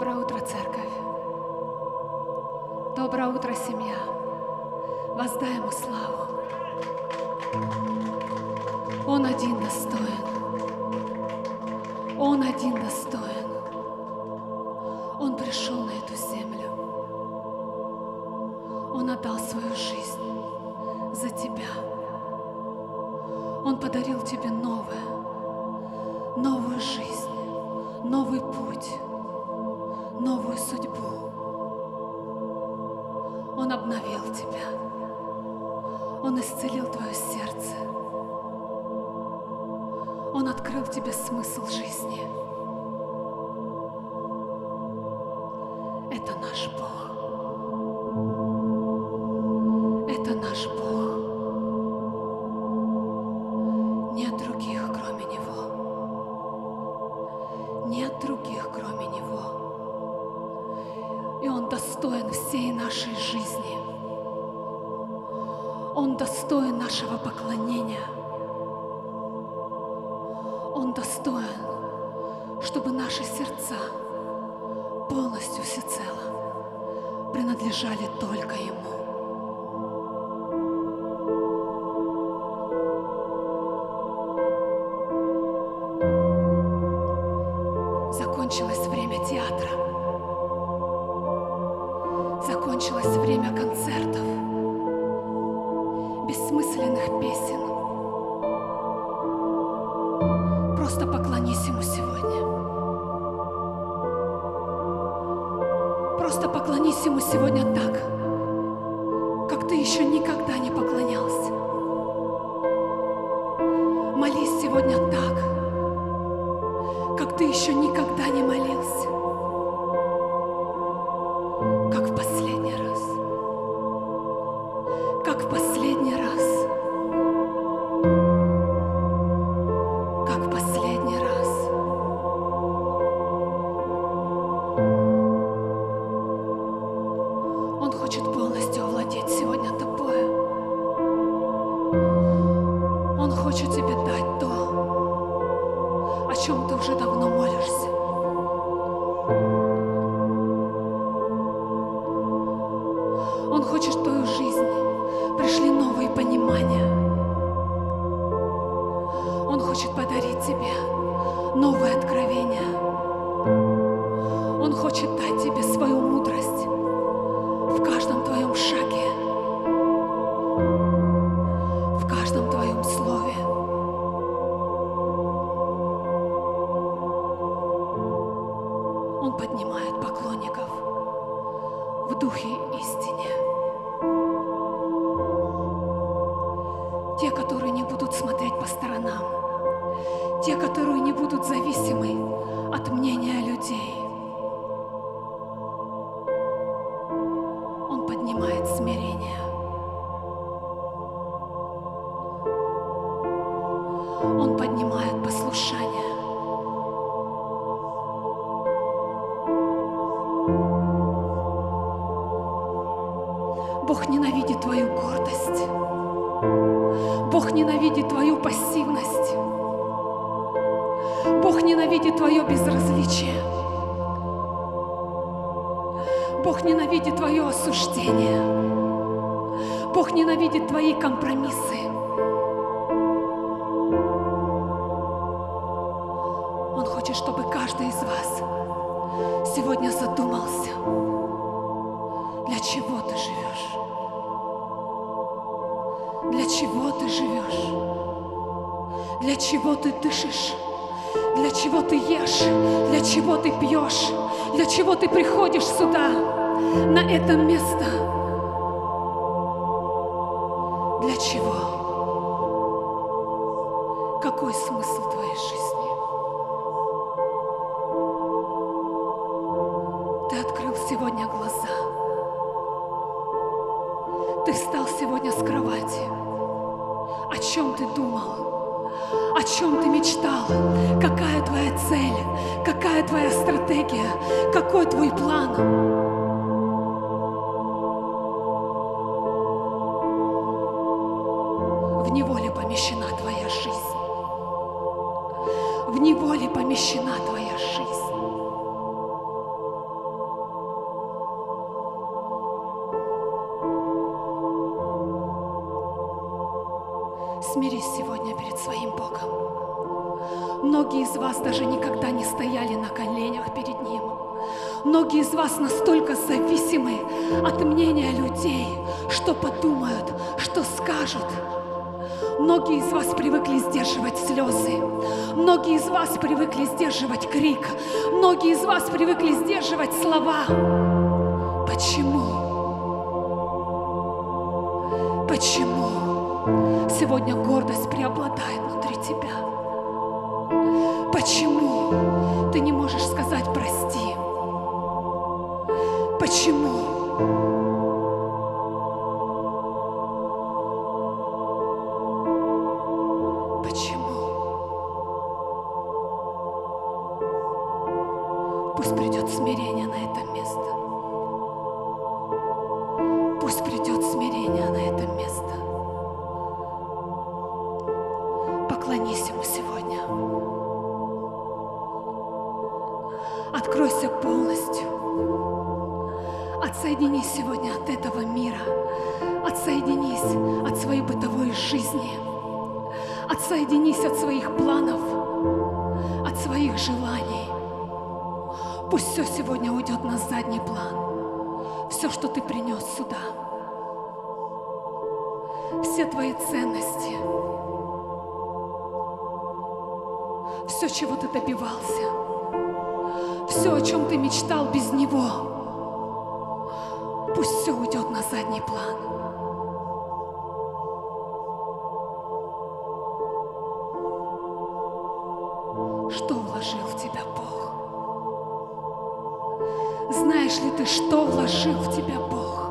Доброе утро, церковь. Доброе утро, семья. Воздай ему славу. Он один достоин. Он один достоин. Он пришел на эту землю. Он отдал свою жизнь за тебя. Он подарил тебе новую судьбу. Он обновил тебя. Он исцелил твое сердце. Он открыл тебе смысл жизни. Закончилось время театра. Закончилось время концертов, бессмысленных песен. Просто поклонись Ему сегодня. Просто поклонись Ему сегодня так, как ты еще никогда не о чем ты уже давно молишься. Он хочет в твою жизнь пришли новые понимания. Он хочет подарить тебе новое Он поднимает послушание. Бог ненавидит твою гордость. Бог ненавидит твою пассивность. Бог ненавидит твое безразличие. Бог ненавидит твое осуждение. Бог ненавидит твои компромиссы. Чего ты пьешь? Для чего ты приходишь сюда, на это место? Для чего? Какой твой план? Из вас настолько зависимы от мнения людей, что подумают, что скажут. Многие из вас привыкли сдерживать слезы. Многие из вас привыкли сдерживать крик. Многие из вас привыкли сдерживать слова. Почему? Почему сегодня гордость преобладает внутри тебя? Почему ты не можешь сказать прости? Отсоединись сегодня от этого мира. Отсоединись от своей бытовой жизни. Отсоединись от своих планов, от своих желаний. Пусть все сегодня уйдет на задний план. Все, что ты принес сюда. Все твои ценности. Все, чего ты добивался. Все, о чем ты мечтал без него. Пусть все уйдет на задний план. Что вложил в тебя Бог? Знаешь ли ты, что вложил в тебя Бог?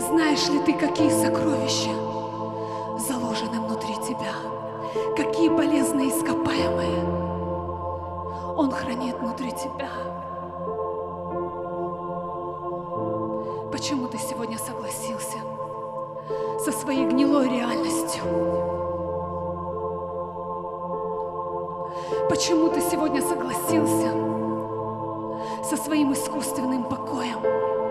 Знаешь ли ты, какие сокровища заложены внутри тебя? Какие полезные ископаемые Он хранит внутри тебя? Согласился со своей гнилой реальностью? Почему ты сегодня согласился со своим искусственным покоем?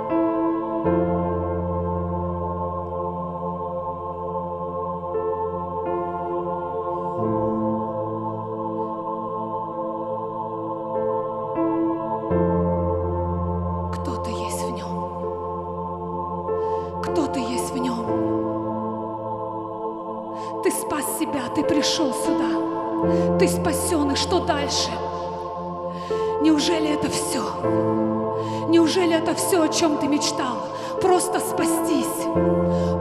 Чем ты мечтал? Просто спастись.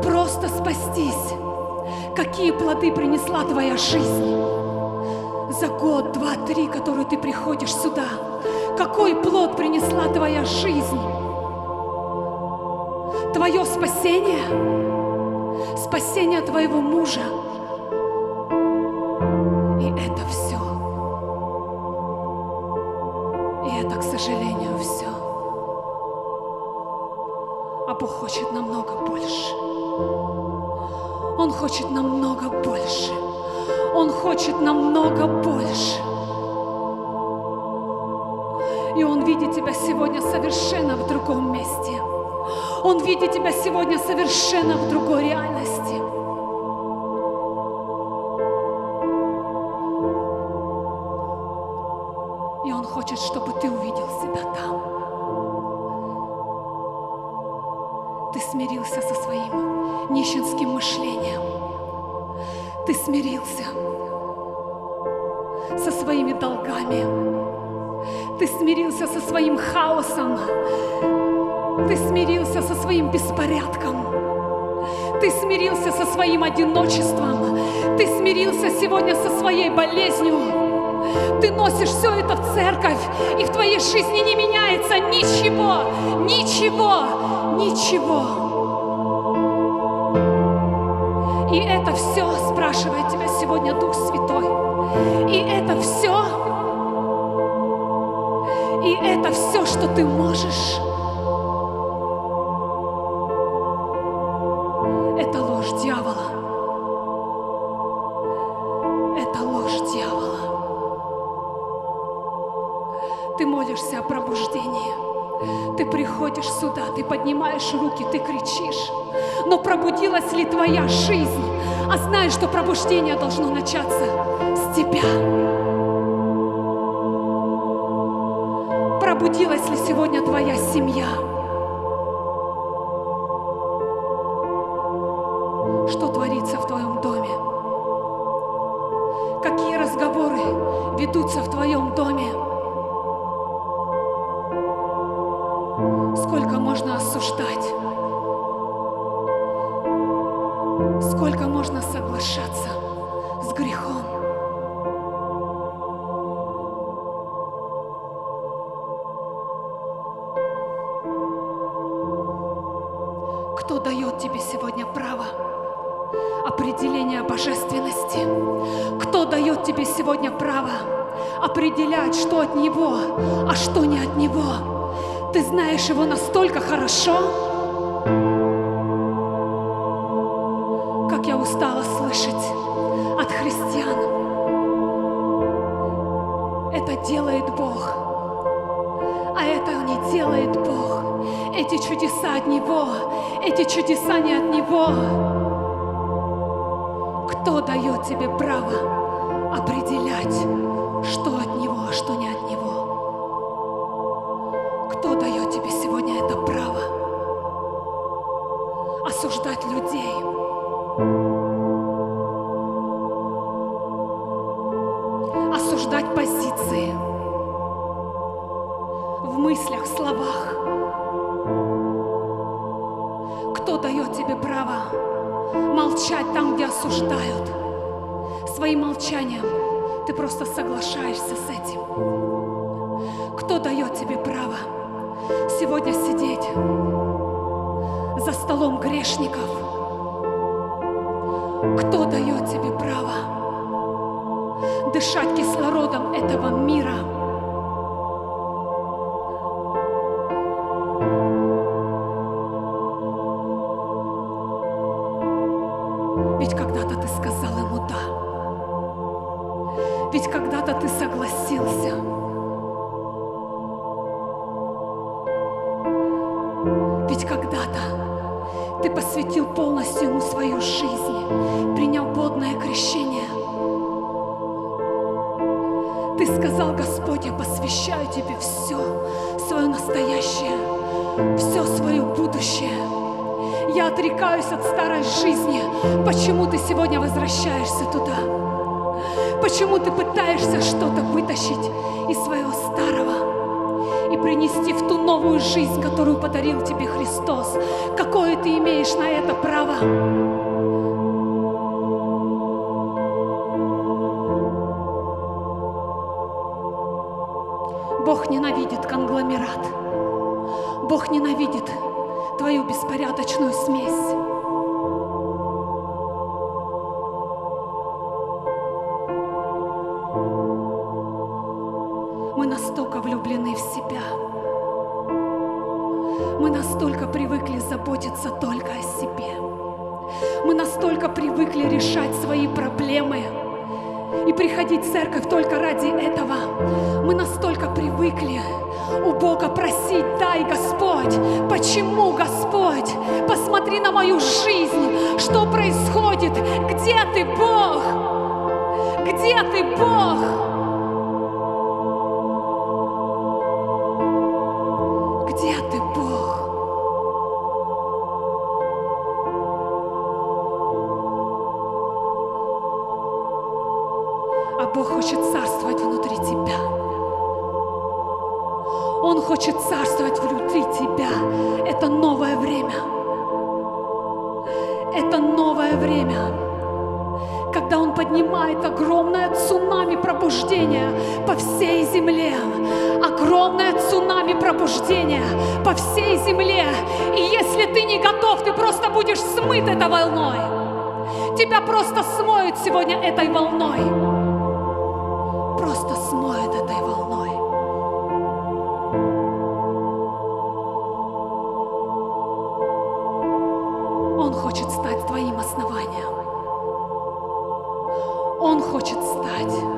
Просто спастись. Какие плоды принесла твоя жизнь? За год, два, три, который ты приходишь сюда. Какой плод принесла твоя жизнь? Твое спасение? Спасение твоего мужа? Хочет намного больше. Он хочет намного больше. Он хочет намного больше. И Он видит тебя сегодня совершенно в другом месте. Он видит тебя сегодня совершенно в другой реальности. Нищенским мышлением. Ты смирился со своими долгами. Ты смирился со своим хаосом. Ты смирился со своим беспорядком. Ты смирился со своим одиночеством. Ты смирился сегодня со своей болезнью. Ты носишь все это в церковь, и в твоей жизни не меняется ничего, ничего, ничего. И это все спрашивает тебя сегодня Дух Святой. И это все, и это все, что ты можешь. Приходишь сюда, ты поднимаешь руки, ты кричишь. Но пробудилась ли твоя жизнь? А знаешь, что пробуждение должно начаться с тебя. Пробудилась ли сегодня твоя семья? Что творится в твоем доме? Какие разговоры ведутся в Ты знаешь Его настолько хорошо, как я устала слышать от христиан. Это делает Бог, а это не делает Бог. Эти чудеса от Него, эти чудеса не от Него. Кто дает тебе право определять, что от Него, а что не от грешников? Кто дает тебе право дышать кислородом этого мира? Ты пытаешься что-то вытащить из своего старого и принести в ту новую жизнь, которую подарил тебе Христос? Какое ты имеешь на это право? Бог ненавидит конгломерат. Бог ненавидит твою беспорядочную смесь. Заботиться только о себе. Мы настолько привыкли решать свои проблемы и приходить в церковь только ради этого. Мы настолько привыкли у Бога просить, дай, Господь, почему, Господь, посмотри на мою жизнь, что происходит, где ты, Бог, где ты, Бог? По всей земле. И если ты не готов, ты просто будешь смыт этой волной. Тебя просто смоют сегодня этой волной. Просто смоют этой волной. Он хочет стать твоим основанием. Он хочет стать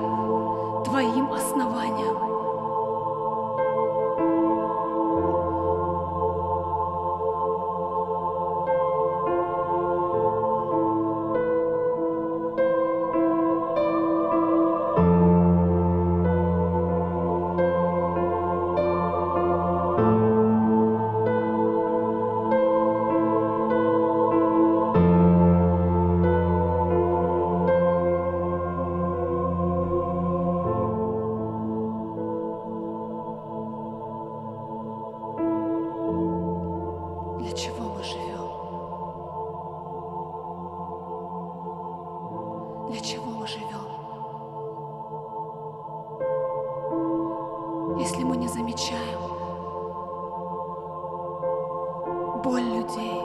боль людей,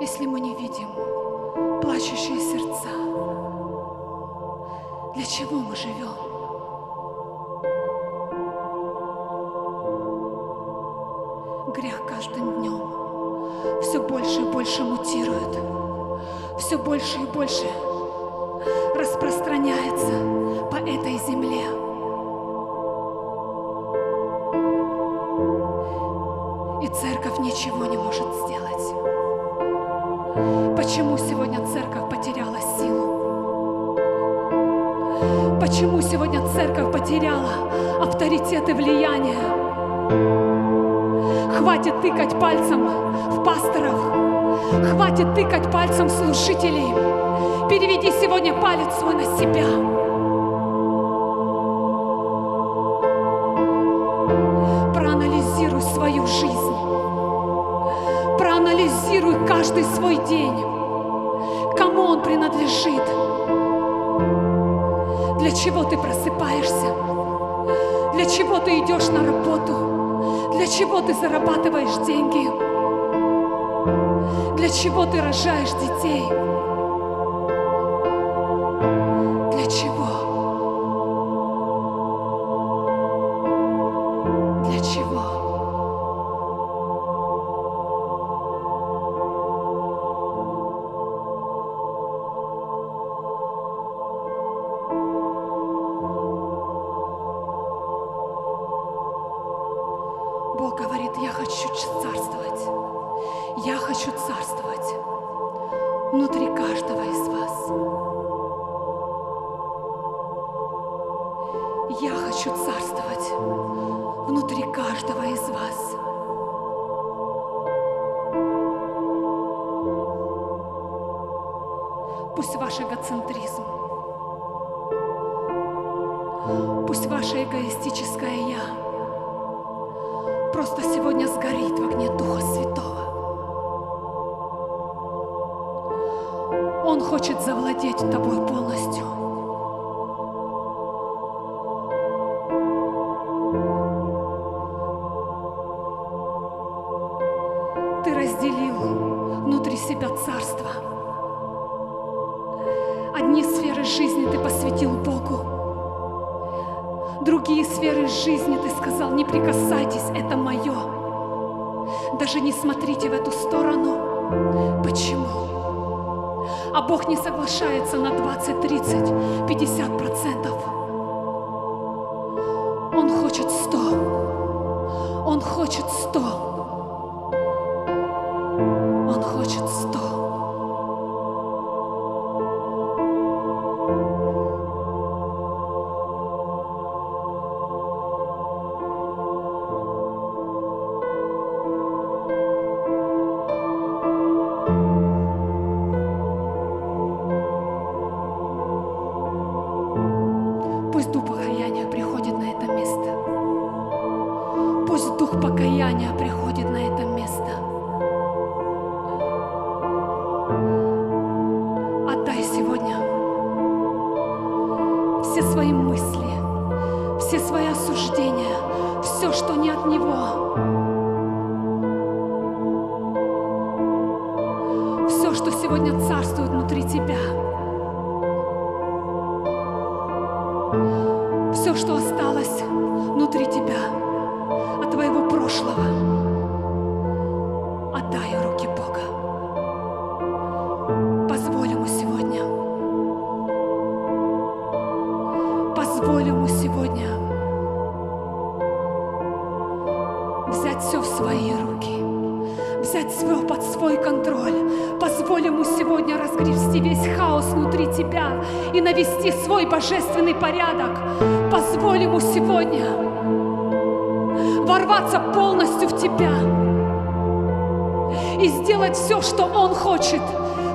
если мы не видим плачущие сердца, для чего мы живем? Грех каждым днем все больше и больше мутирует, все больше и больше потеряла авторитет и влияние? Хватит тыкать пальцем в пасторов, хватит тыкать пальцем в служителей. Переведи сегодня палец свой на себя. Проанализируй свою жизнь. Проанализируй каждый свой день. Кому он принадлежит? Для чего ты просыпаешься? Для чего ты идешь на работу? Для чего ты зарабатываешь деньги? Для чего ты рожаешь детей? Я хочу царствовать внутри каждого из вас. Пусть ваш эгоцентризм, пусть ваше эгоистическое «я» просто сегодня сгорит в огне Духа Святого. Он хочет завладеть тобой полностью. Соглашается на 20, 30, 50 процентов. Он хочет 100. Сегодня царствует внутри тебя. все, что осталось внутри тебя от твоего прошлого, свой божественный порядок. Позволь Ему сегодня ворваться полностью в тебя и сделать все, что Он хочет.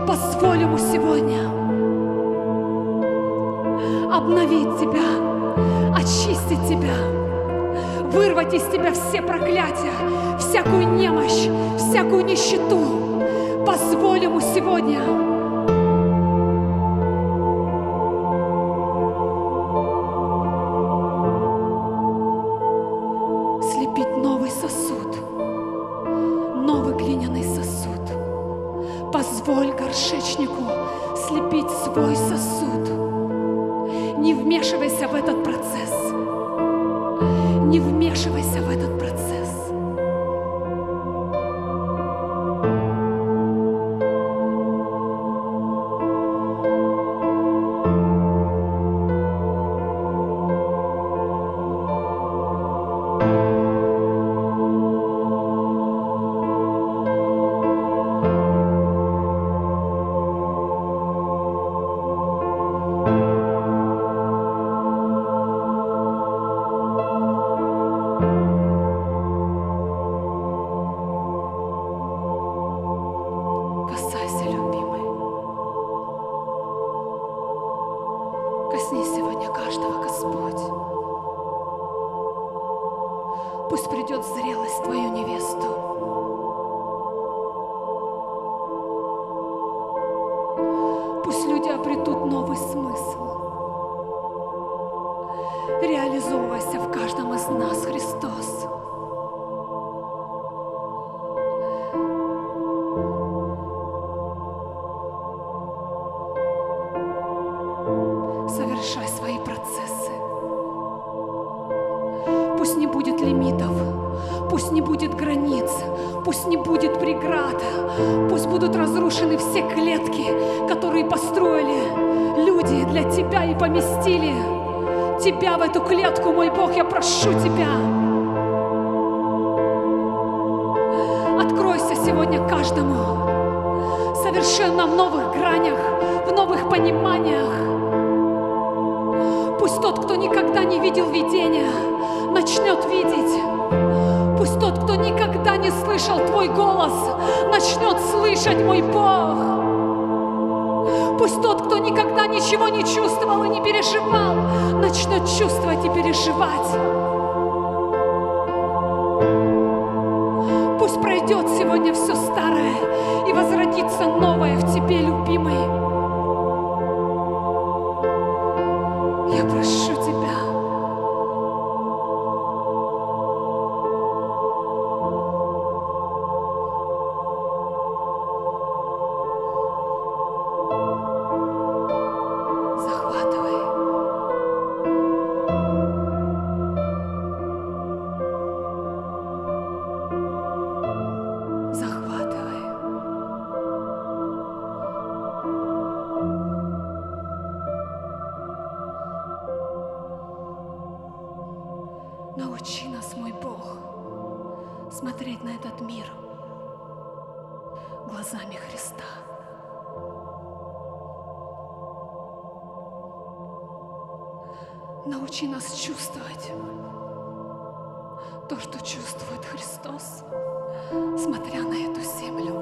Позволь Ему сегодня обновить тебя, очистить тебя, вырвать из тебя все проклятия, всякую немощь, всякую нищету. Позволь ему сегодня прошу Тебя. Откройся сегодня каждому совершенно в новых гранях, в новых пониманиях. Пусть тот, кто никогда не видел видения, начнет видеть. Пусть тот, кто никогда не слышал Твой голос, начнет слышать, мой Бог. Пусть тот, кто никогда ничего не чувствовал и не переживал, начнет чувствовать и переживать. Возродится новое Научи нас чувствовать то, что чувствует Христос, смотря на эту землю.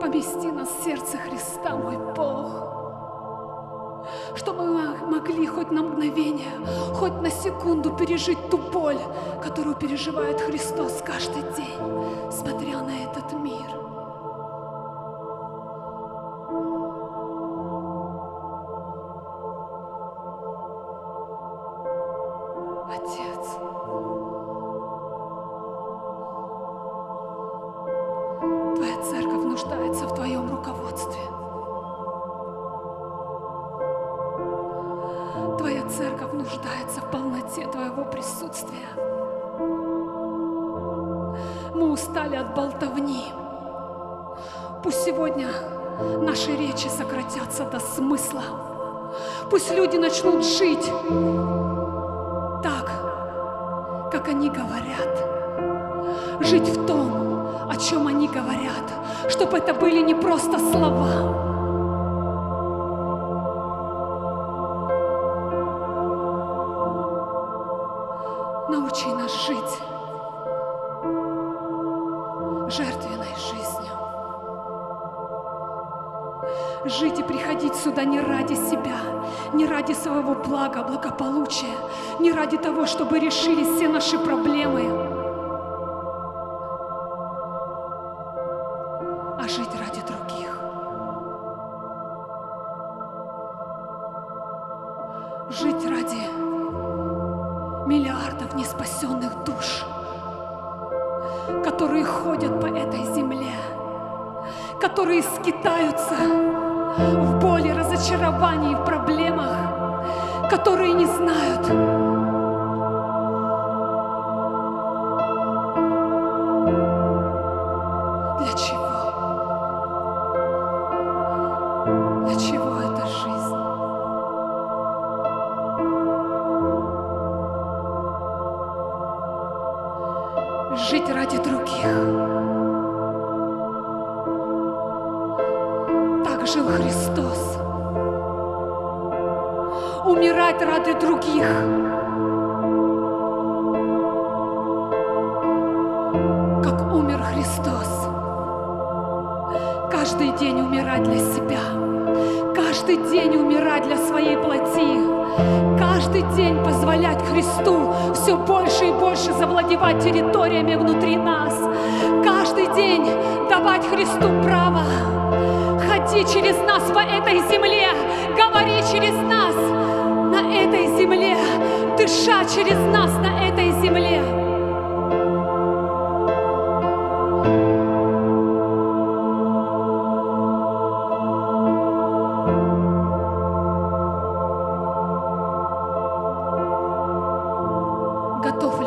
Помести нас в сердце Христа, мой Бог чтобы мы могли хоть на мгновение, хоть на секунду пережить ту боль, которую переживает Христос каждый день, смотря на этот мир. Устали от болтовни. Пусть сегодня наши речи сократятся до смысла. Пусть люди начнут жить так, как они говорят. Жить в том, о чем они говорят, чтобы это были не просто слова, жертвенной жизнью. жить и приходить сюда не ради себя, не ради своего блага, благополучия, не ради того, чтобы решились все наши проблемы, Жить ради других. Так жил Христос. Умирать ради других. Как умер Христос. Каждый день умирать для себя. Каждый день умирать для своей плоти. Каждый день позволять Христу все больше и больше завладевать территориями внутри нас. Каждый день давать Христу право ходи через нас по этой земле, говори через нас на этой земле, дыша через нас на этой земле. Готов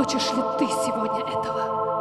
хочешь ли ты сегодня этого?